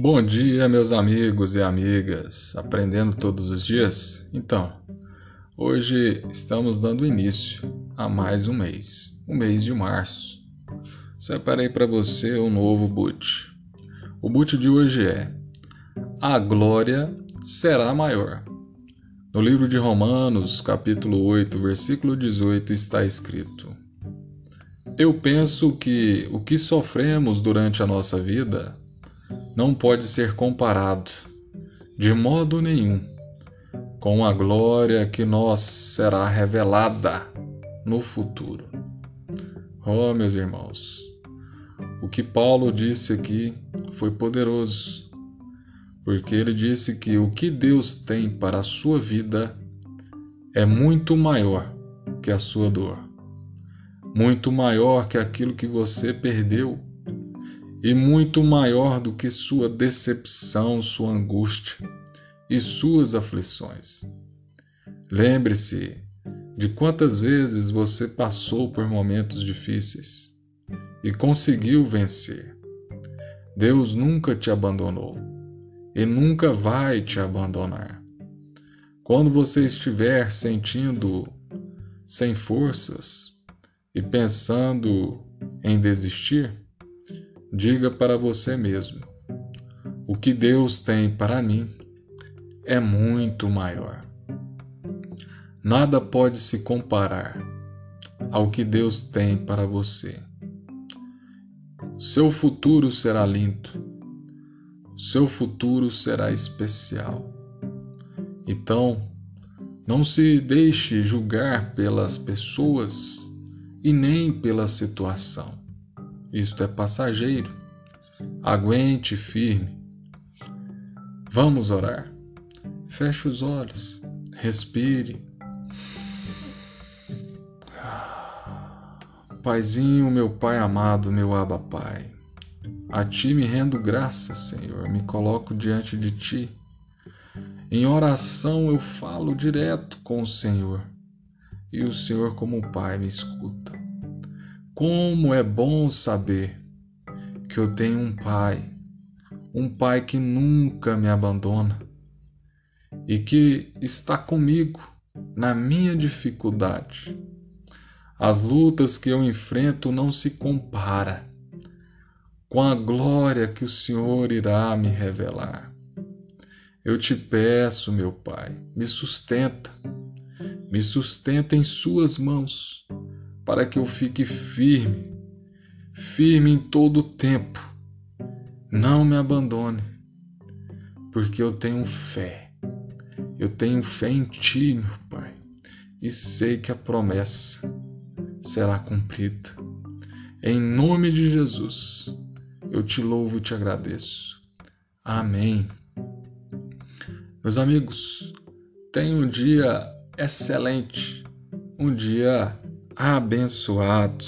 Bom dia, meus amigos e amigas, aprendendo todos os dias? Então, hoje estamos dando início a mais um mês, o mês de março. Separei para você um novo boot. O boot de hoje é A glória será maior. No livro de Romanos, capítulo 8, versículo 18, está escrito: Eu penso que o que sofremos durante a nossa vida não pode ser comparado, de modo nenhum, com a glória que nos será revelada no futuro. Oh, meus irmãos, o que Paulo disse aqui foi poderoso, porque ele disse que o que Deus tem para a sua vida é muito maior que a sua dor, muito maior que aquilo que você perdeu e muito maior do que sua decepção, sua angústia e suas aflições. Lembre-se de quantas vezes você passou por momentos difíceis e conseguiu vencer. Deus nunca te abandonou e nunca vai te abandonar. Quando você estiver sentindo sem forças e pensando em desistir, diga para você mesmo: o que Deus tem para mim é muito maior. Nada pode se comparar ao que Deus tem para você. Seu futuro será lindo, seu futuro será especial. Então, não se deixe julgar pelas pessoas e nem pela situação. Isto é passageiro. Aguente firme. Vamos orar. Feche os olhos. Respire. Paizinho, meu Pai amado, meu Abba Pai, a Ti me rendo graças, Senhor, me coloco diante de Ti. Em oração eu falo direto com o Senhor, e o Senhor, como Pai, me escuta. Como é bom saber que eu tenho um pai, um pai que nunca me abandona e que está comigo na minha dificuldade. As lutas que eu enfrento não se compara com a glória que o Senhor irá me revelar. Eu te peço, meu Pai, me sustenta, me sustenta em Suas mãos para que eu fique firme, firme em todo o tempo. Não me abandone, porque eu tenho fé. Eu tenho fé em Ti, meu Pai, e sei que a promessa será cumprida. Em nome de Jesus, eu te louvo e te agradeço. Amém. Meus amigos, tenham um dia excelente, um dia abençoado.